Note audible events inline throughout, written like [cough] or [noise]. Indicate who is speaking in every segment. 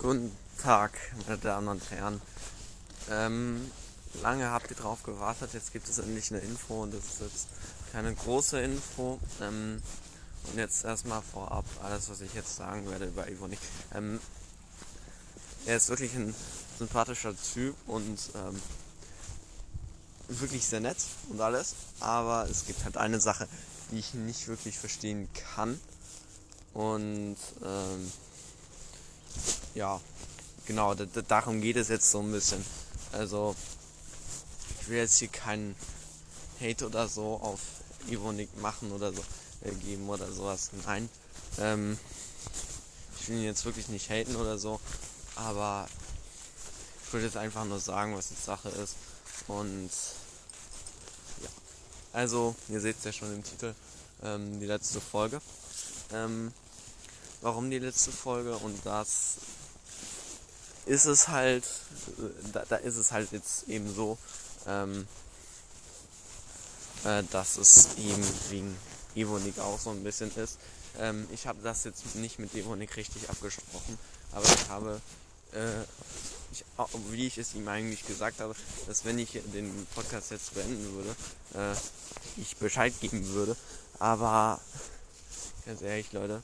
Speaker 1: Guten Tag, meine Damen und Herren. Ähm, lange habt ihr drauf gewartet, jetzt gibt es endlich eine Info und das ist jetzt keine große Info. Ähm, und jetzt erstmal vorab alles, was ich jetzt sagen werde über Ivonik. Ähm, er ist wirklich ein sympathischer Typ und ähm, wirklich sehr nett und alles, aber es gibt halt eine Sache, die ich nicht wirklich verstehen kann. Und ähm, ja, genau, darum geht es jetzt so ein bisschen. Also, ich will jetzt hier keinen Hate oder so auf Ironik machen oder so äh, geben oder sowas. Nein. Ähm, ich will ihn jetzt wirklich nicht haten oder so, aber ich würde jetzt einfach nur sagen, was die Sache ist. Und ja. Also, ihr seht es ja schon im Titel, ähm, die letzte Folge. Ähm, warum die letzte Folge und das ist es halt, da, da ist es halt jetzt eben so, ähm, äh, dass es eben wegen Evonik auch so ein bisschen ist. Ähm, ich habe das jetzt nicht mit Evonik richtig abgesprochen, aber ich habe, äh, ich, wie ich es ihm eigentlich gesagt habe, dass wenn ich den Podcast jetzt beenden würde, äh, ich Bescheid geben würde. Aber ganz ehrlich, Leute,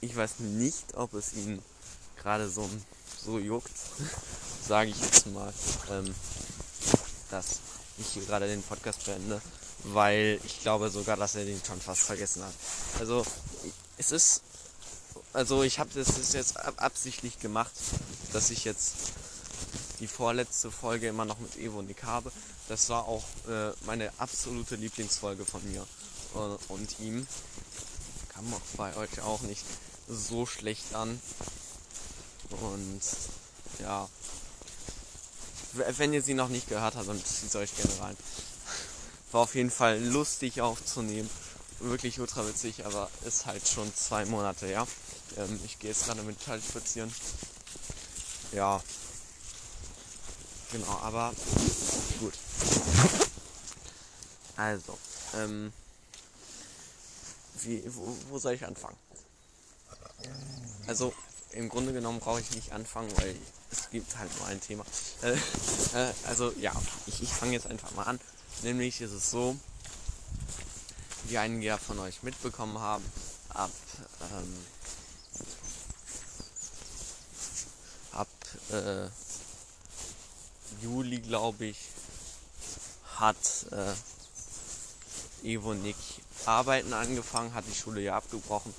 Speaker 1: ich weiß nicht, ob es ihn gerade so, so juckt, [laughs] sage ich jetzt mal, ähm, dass ich hier gerade den Podcast beende, weil ich glaube sogar, dass er den schon fast vergessen hat. Also es ist, also ich habe das jetzt absichtlich gemacht, dass ich jetzt die vorletzte Folge immer noch mit Evonik habe. Das war auch äh, meine absolute Lieblingsfolge von mir und, und ihm. Kam auch bei euch auch nicht so schlecht an. Und ja, wenn ihr sie noch nicht gehört habt, dann zieht euch gerne rein. [laughs] War auf jeden Fall lustig aufzunehmen. Wirklich ultra witzig, aber ist halt schon zwei Monate, ja. Ähm, ich gehe jetzt gerade mit Teil spazieren. Ja. Genau, aber gut. Also, ähm, wie, wo, wo soll ich anfangen? Also im Grunde genommen brauche ich nicht anfangen, weil es gibt halt nur ein Thema. Äh, [laughs] äh, also ja, ich, ich fange jetzt einfach mal an. Nämlich ist es so, wie einige von euch mitbekommen haben, ab, ähm, ab äh, Juli, glaube ich, hat äh, Evonik Arbeiten angefangen, hat die Schule ja abgebrochen,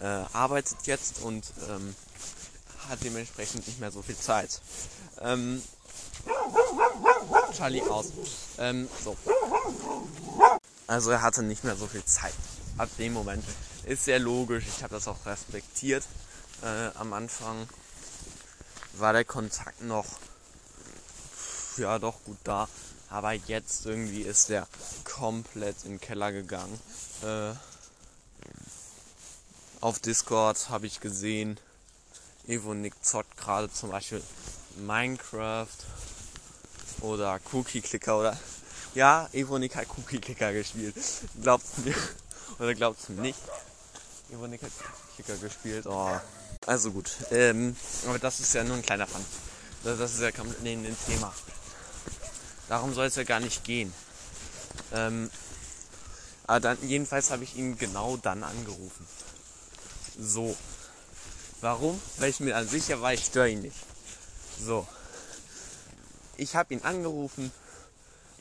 Speaker 1: äh, arbeitet jetzt und ähm, hat dementsprechend nicht mehr so viel Zeit. Ähm, Charlie aus. Ähm, so. Also er hatte nicht mehr so viel Zeit. Ab dem Moment ist sehr logisch. Ich habe das auch respektiert. Äh, am Anfang war der Kontakt noch ja doch gut da. Aber jetzt irgendwie ist der komplett in den Keller gegangen. Äh, auf Discord habe ich gesehen, Evonik zockt gerade zum Beispiel Minecraft oder Cookie Clicker oder ja, Evonik hat Cookie Clicker gespielt. Glaubt mir oder glaubt mir nicht. Evonik hat Cookie Clicker gespielt. Oh. Also gut. Ähm, aber das ist ja nur ein kleiner Fun. Das, das ist ja komplett neben dem Thema. Darum soll es ja gar nicht gehen. Ähm, aber dann, jedenfalls habe ich ihn genau dann angerufen. So. Warum? Weil ich mir an sicher war, ich störe ihn nicht. So. Ich habe ihn angerufen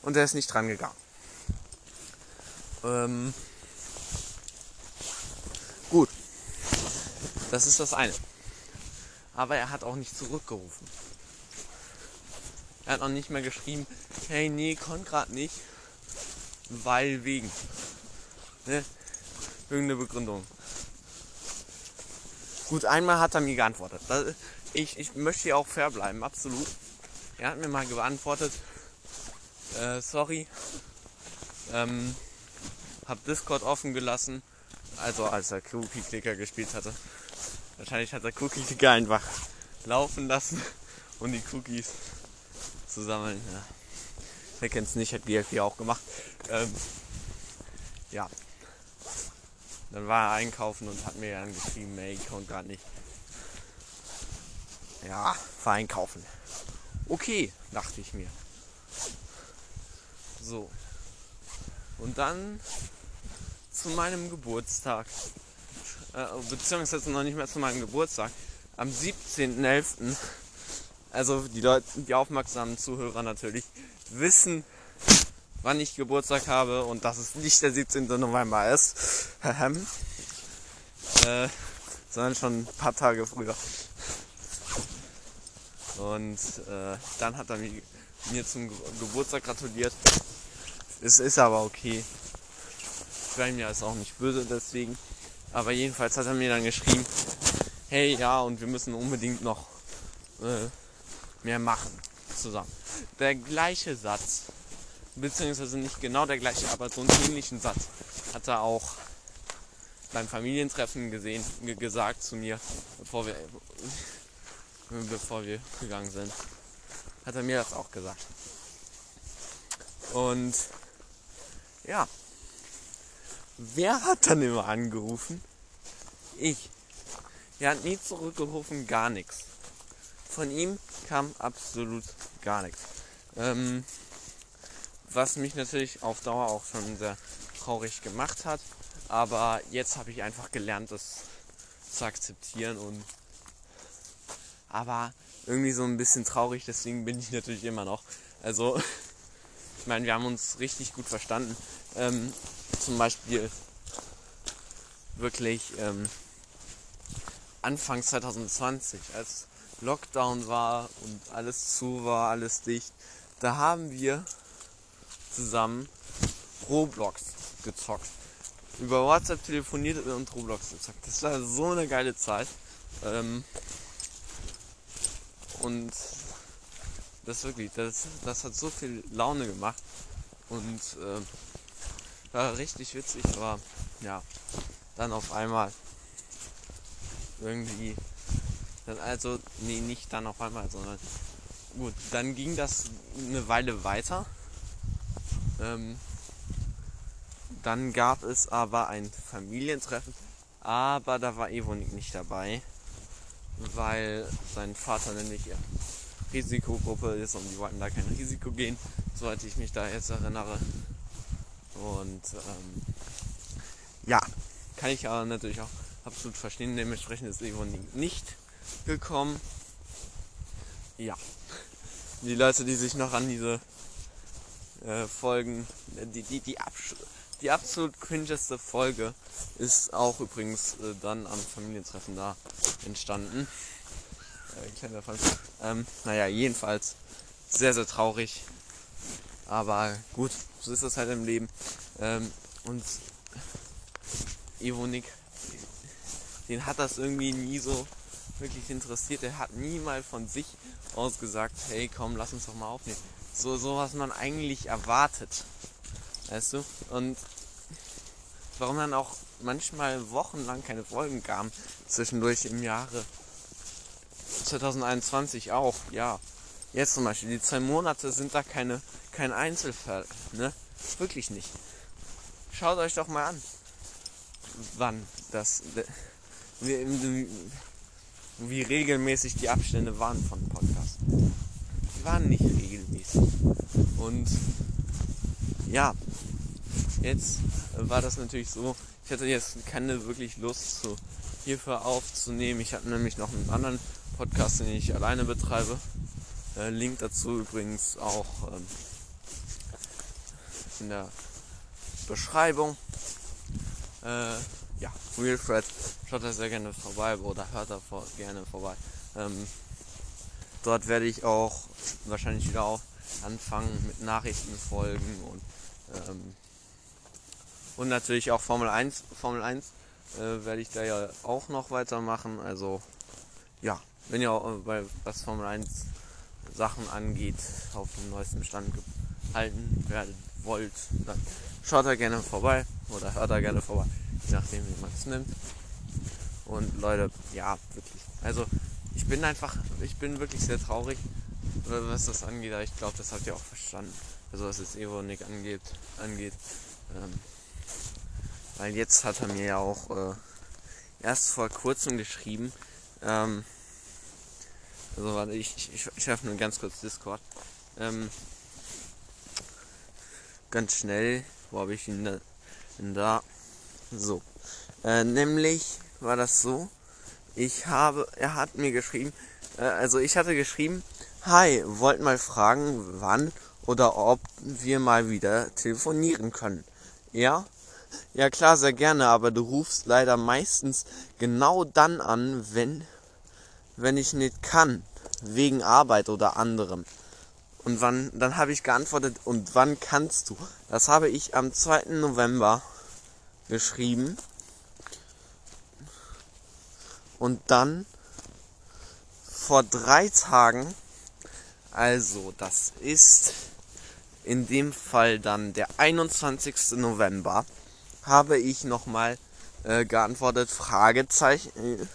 Speaker 1: und er ist nicht dran gegangen. Ähm, gut. Das ist das eine. Aber er hat auch nicht zurückgerufen. Er hat auch nicht mehr geschrieben, hey, nee, kon grad nicht, weil wegen. Ne? Irgendeine Begründung. Gut, einmal hat er mir geantwortet. Ich, ich möchte hier auch fair bleiben, absolut. Er hat mir mal geantwortet, äh, sorry, ähm, hab Discord offen gelassen, also als er Cookie Clicker gespielt hatte. Wahrscheinlich hat er Cookie Clicker einfach laufen lassen und die Cookies zu sammeln. Ja. Wer kennt es nicht, hat BFB auch gemacht. Ähm, ja. Dann war er einkaufen und hat mir dann geschrieben, ey, ich konnte gerade nicht. ja, fahr einkaufen. Okay, dachte ich mir. So. Und dann zu meinem Geburtstag. Äh, beziehungsweise noch nicht mehr zu meinem Geburtstag. Am 17.11. Also die Leute, die aufmerksamen Zuhörer natürlich, wissen, wann ich Geburtstag habe und dass es nicht der 17. November ist. [laughs] äh, sondern schon ein paar Tage früher. Und äh, dann hat er mir, mir zum Geburtstag gratuliert. Es ist aber okay. Ich war ihm ja auch nicht böse deswegen. Aber jedenfalls hat er mir dann geschrieben, hey ja, und wir müssen unbedingt noch äh, mehr machen zusammen. Der gleiche Satz, beziehungsweise nicht genau der gleiche, aber so einen ähnlichen Satz hat er auch beim Familientreffen gesehen, gesagt zu mir, bevor wir, [laughs] bevor wir gegangen sind. Hat er mir das auch gesagt. Und ja, wer hat dann immer angerufen? Ich. Er hat nie zurückgerufen, gar nichts. Von ihm kam absolut gar nichts. Ähm, was mich natürlich auf Dauer auch schon sehr traurig gemacht hat. Aber jetzt habe ich einfach gelernt, das zu akzeptieren und aber irgendwie so ein bisschen traurig, deswegen bin ich natürlich immer noch. Also, [laughs] ich meine, wir haben uns richtig gut verstanden. Ähm, zum Beispiel wirklich ähm, Anfang 2020, als Lockdown war und alles zu war, alles dicht, da haben wir zusammen Roblox gezockt über WhatsApp telefoniert und Roblox gezockt. Das war so eine geile Zeit. Ähm, und das wirklich, das, das hat so viel Laune gemacht. Und äh, war richtig witzig, aber ja, dann auf einmal irgendwie, dann also, nee, nicht dann auf einmal, sondern gut, dann ging das eine Weile weiter. Ähm, dann gab es aber ein Familientreffen, aber da war Evonik nicht dabei, weil sein Vater nämlich ja, Risikogruppe ist und die wollten da kein Risiko gehen, soweit ich mich da jetzt erinnere. Und ähm, ja, kann ich aber natürlich auch absolut verstehen. Dementsprechend ist Evonik nicht gekommen. Ja, die Leute, die sich noch an diese äh, Folgen, die, die, die Absch die absolut cringeste Folge ist auch übrigens äh, dann am Familientreffen da entstanden. Äh, ähm, naja, jedenfalls sehr, sehr traurig. Aber gut, so ist das halt im Leben. Ähm, und Evonik, den hat das irgendwie nie so wirklich interessiert. Er hat nie mal von sich aus gesagt, hey komm, lass uns doch mal aufnehmen. So, so was man eigentlich erwartet. Weißt du? Und warum dann auch manchmal wochenlang keine Folgen kamen, zwischendurch im Jahre 2021 auch, ja. Jetzt zum Beispiel, die zwei Monate sind da keine, kein Einzelfall, ne? Wirklich nicht. Schaut euch doch mal an, wann das, wie, wie regelmäßig die Abstände waren von Podcast. Die waren nicht regelmäßig. Und ja, jetzt war das natürlich so, ich hatte jetzt keine wirklich Lust zu hierfür aufzunehmen. Ich hatte nämlich noch einen anderen Podcast, den ich alleine betreibe. Äh, Link dazu übrigens auch ähm, in der Beschreibung. Äh, ja, Realfred, schaut da sehr gerne vorbei oder hört da vor, gerne vorbei. Ähm, dort werde ich auch wahrscheinlich wieder auch anfangen mit Nachrichtenfolgen und ähm, und natürlich auch Formel 1. Formel 1 äh, werde ich da ja auch noch weitermachen. Also ja, wenn ihr auch, bei was Formel 1 Sachen angeht, auf dem neuesten Stand halten werdet, wollt, dann schaut da gerne vorbei oder hört da gerne vorbei, je nachdem wie man es nimmt. Und Leute, ja, wirklich. Also ich bin einfach, ich bin wirklich sehr traurig, was das angeht, aber ich glaube, das habt ihr auch verstanden. Also was jetzt Evonik angeht, angeht. Ähm, weil jetzt hat er mir ja auch äh, erst vor kurzem geschrieben, ähm, Also warte, ich, ich, ich öffne ganz kurz Discord. Ähm, ganz schnell. Wo habe ich ihn denn da? So. Äh, nämlich war das so. Ich habe, er hat mir geschrieben, äh, also ich hatte geschrieben, hi, wollt mal fragen, wann oder ob wir mal wieder telefonieren können. Ja? Ja klar, sehr gerne, aber du rufst leider meistens genau dann an, wenn, wenn ich nicht kann. Wegen Arbeit oder anderem. Und wann, dann habe ich geantwortet, und wann kannst du? Das habe ich am 2. November geschrieben. Und dann vor drei Tagen, also das ist in dem Fall dann der 21. November, habe ich nochmal äh, geantwortet, Fragezeichen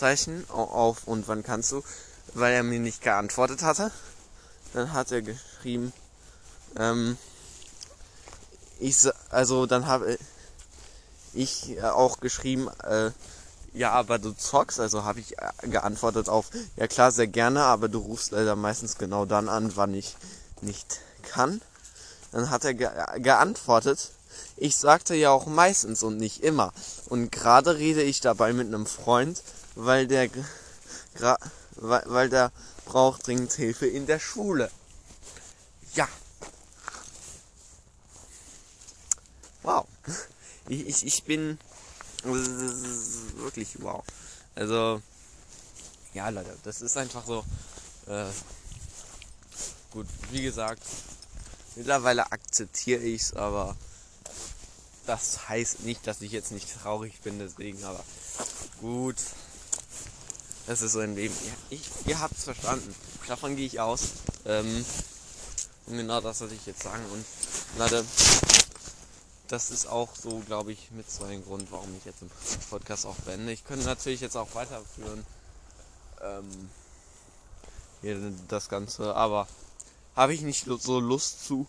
Speaker 1: äh, auf und wann kannst du, weil er mir nicht geantwortet hatte. Dann hat er geschrieben, ähm, ich, also dann habe ich auch geschrieben, äh, ja, aber du zockst, also habe ich äh, geantwortet auf, ja klar, sehr gerne, aber du rufst leider meistens genau dann an, wann ich nicht kann. Dann hat er ge geantwortet, ich sagte ja auch meistens und nicht immer. Und gerade rede ich dabei mit einem Freund, weil der, weil, weil der braucht dringend Hilfe in der Schule. Ja. Wow. Ich, ich, ich bin [laughs] wirklich wow. Also, ja, Leute, das ist einfach so. Äh, gut, wie gesagt, mittlerweile akzeptiere ich es, aber das heißt nicht, dass ich jetzt nicht traurig bin, deswegen, aber gut. Das ist so ein Leben. Ich, ihr habt es verstanden. Davon gehe ich aus. Ähm, und genau das wollte ich jetzt sagen. Und Leute, das ist auch so, glaube ich, mit so ein Grund, warum ich jetzt im Podcast auch beende. Ich könnte natürlich jetzt auch weiterführen. Ähm, hier das Ganze, aber habe ich nicht so Lust zu.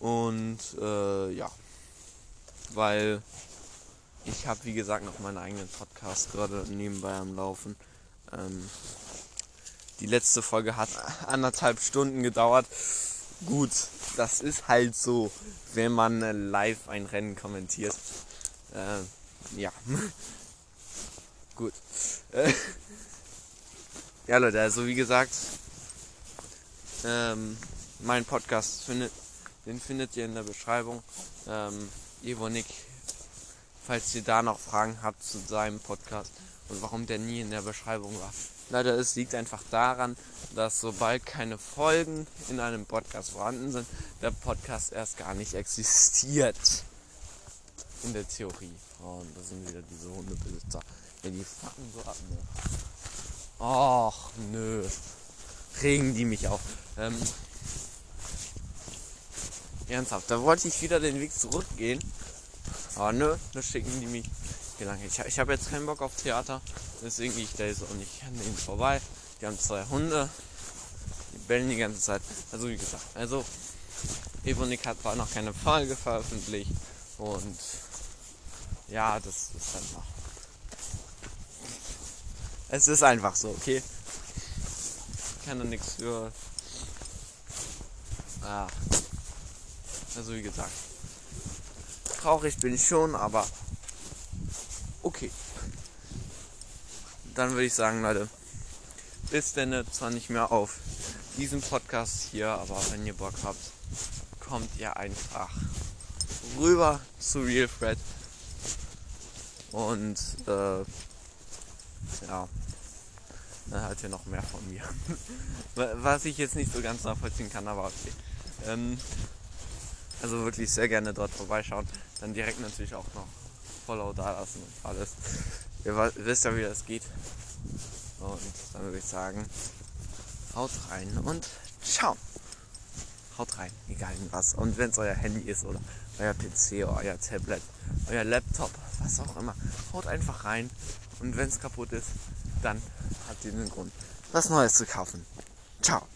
Speaker 1: Und äh, ja, weil ich habe, wie gesagt, noch meinen eigenen Podcast gerade nebenbei am Laufen. Ähm, die letzte Folge hat anderthalb Stunden gedauert. Gut, das ist halt so, wenn man äh, live ein Rennen kommentiert. Äh, ja. [laughs] Gut. Äh, [laughs] ja, Leute, also wie gesagt, ähm, mein Podcast findet, den findet ihr in der Beschreibung. Ähm, Evonik, falls ihr da noch Fragen habt zu seinem Podcast und warum der nie in der Beschreibung war. Leider, es liegt einfach daran, dass sobald keine Folgen in einem Podcast vorhanden sind, der Podcast erst gar nicht existiert. In der Theorie. Oh, und das sind wieder diese Hundebesitzer. Ja, die fucken so ab? Och, nö. Regen die mich auf. Ähm, ernsthaft, da wollte ich wieder den Weg zurückgehen. Aber nö, da schicken die mich gelangt. Ich, ich habe jetzt keinen Bock auf Theater, deswegen gehe ich da jetzt auch nicht an ihnen vorbei. Die haben zwei Hunde, die bellen die ganze Zeit. Also wie gesagt, also Evonik hat zwar noch keine Folge veröffentlicht und ja, das ist einfach. Es ist einfach so, okay? Ich kann da nichts für. Ah. Also wie gesagt. Traurig bin ich schon, aber Okay. Dann würde ich sagen, Leute, bis denn zwar nicht mehr auf diesem Podcast hier, aber wenn ihr Bock habt, kommt ihr einfach rüber zu Real Fred. Und äh, ja, dann halt ihr noch mehr von mir. [laughs] Was ich jetzt nicht so ganz nachvollziehen kann, aber okay. Ähm, also wirklich sehr gerne dort vorbeischauen. Dann direkt natürlich auch noch Follow da lassen und alles. Ihr wisst ja, wie das geht. Und dann würde ich sagen, haut rein und ciao. Haut rein, egal in was. Und wenn es euer Handy ist oder euer PC, oder euer Tablet, euer Laptop, was auch immer, haut einfach rein. Und wenn es kaputt ist, dann habt ihr einen Grund, was Neues zu kaufen. Ciao.